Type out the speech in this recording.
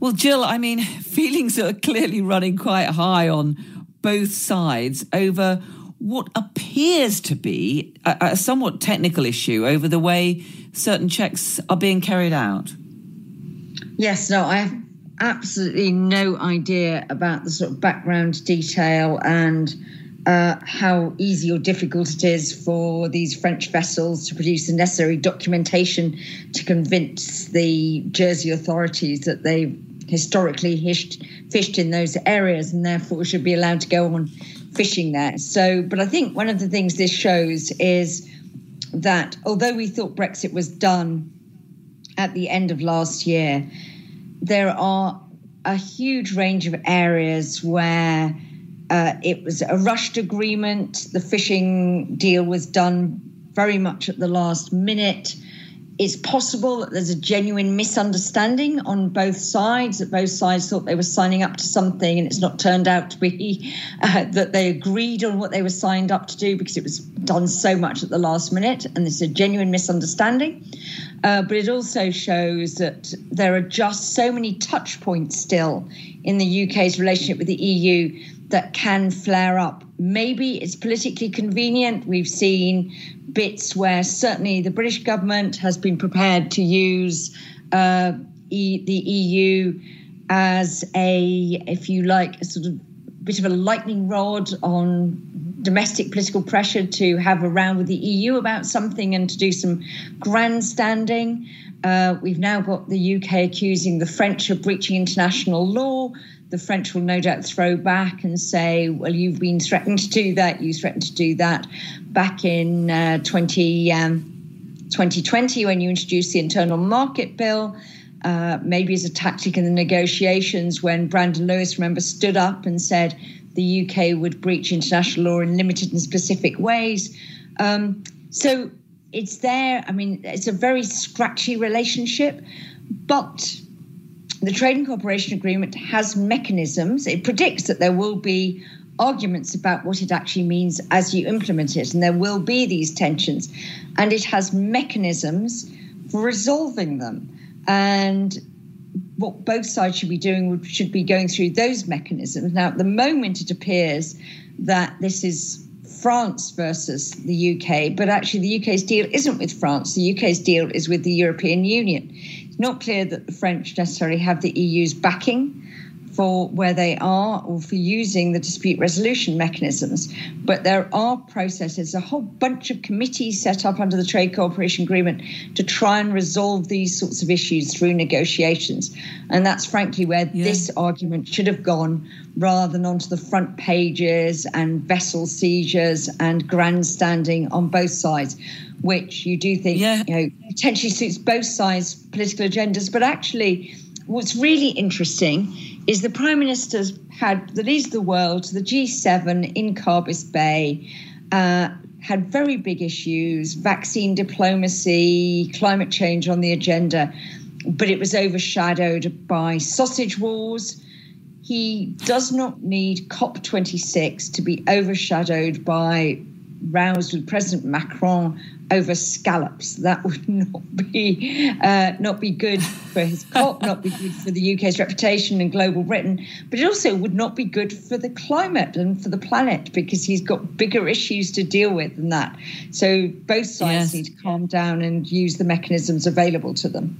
Well, Jill, I mean, feelings are clearly running quite high on both sides over what appears to be a, a, somewhat technical issue over the way certain checks are being carried out. Yes, no, I have absolutely no idea about the sort of background detail and uh, how easy or difficult it is for these French vessels to produce the necessary documentation to convince the Jersey authorities that they historically fished, fished in those areas and therefore should be allowed to go on fishing there. So, but I think one of the things this shows is that although we thought Brexit was done at the end of last year, there are a huge range of areas where uh, it was a rushed agreement. The fishing deal was done very much at the last minute. It's possible that there's a genuine misunderstanding on both sides, that both sides thought they were signing up to something and it's not turned out to be uh, that they agreed on what they were signed up to do because it was done so much at the last minute. And there's a genuine misunderstanding. Uh, but it also shows that there are just so many touch points still in the UK's relationship with the EU that can flare up. Maybe it's politically convenient. We've seen bits where certainly the British government has been prepared to use uh, e- the EU as a, if you like, a sort of bit of a lightning rod on domestic political pressure to have a round with the EU about something and to do some grandstanding. Uh, we've now got the UK accusing the French of breaching international law the French will no doubt throw back and say, well, you've been threatened to do that, you threatened to do that back in uh, 20, um, 2020 when you introduced the internal market bill. Uh, maybe as a tactic in the negotiations when Brandon Lewis, remember, stood up and said the UK would breach international law in limited and specific ways. Um, so it's there. I mean, it's a very scratchy relationship, but the Trade and Cooperation Agreement has mechanisms. It predicts that there will be arguments about what it actually means as you implement it, and there will be these tensions. And it has mechanisms for resolving them. And what both sides should be doing should be going through those mechanisms. Now, at the moment, it appears that this is France versus the UK, but actually, the UK's deal isn't with France. The UK's deal is with the European Union It's not clear that the French necessarily have the EU's backing for where they are or for using the dispute resolution mechanisms. But there are processes, a whole bunch of committees set up under the Trade Cooperation Agreement to try and resolve these sorts of issues through negotiations. And that's frankly where yeah. this argument should have gone rather than onto the front pages and vessel seizures and grandstanding on both sides which you do think yeah. you know potentially suits both sides' political agendas. But actually, what's really interesting is the prime minister's had the leaders of the world, the G7 in Carbis Bay. Uh, had very big issues, vaccine diplomacy, climate change on the agenda, but it was overshadowed by sausage wars. He does not need COP26 to be overshadowed by rows with President Macron over scallops. That would not be uh, not be good for his COP, not be good for the UK's reputation in global Britain, but it also would not be good for the climate and for the planet because he's got bigger issues to deal with than that. So both sides yes. need to calm down and use the mechanisms available to them.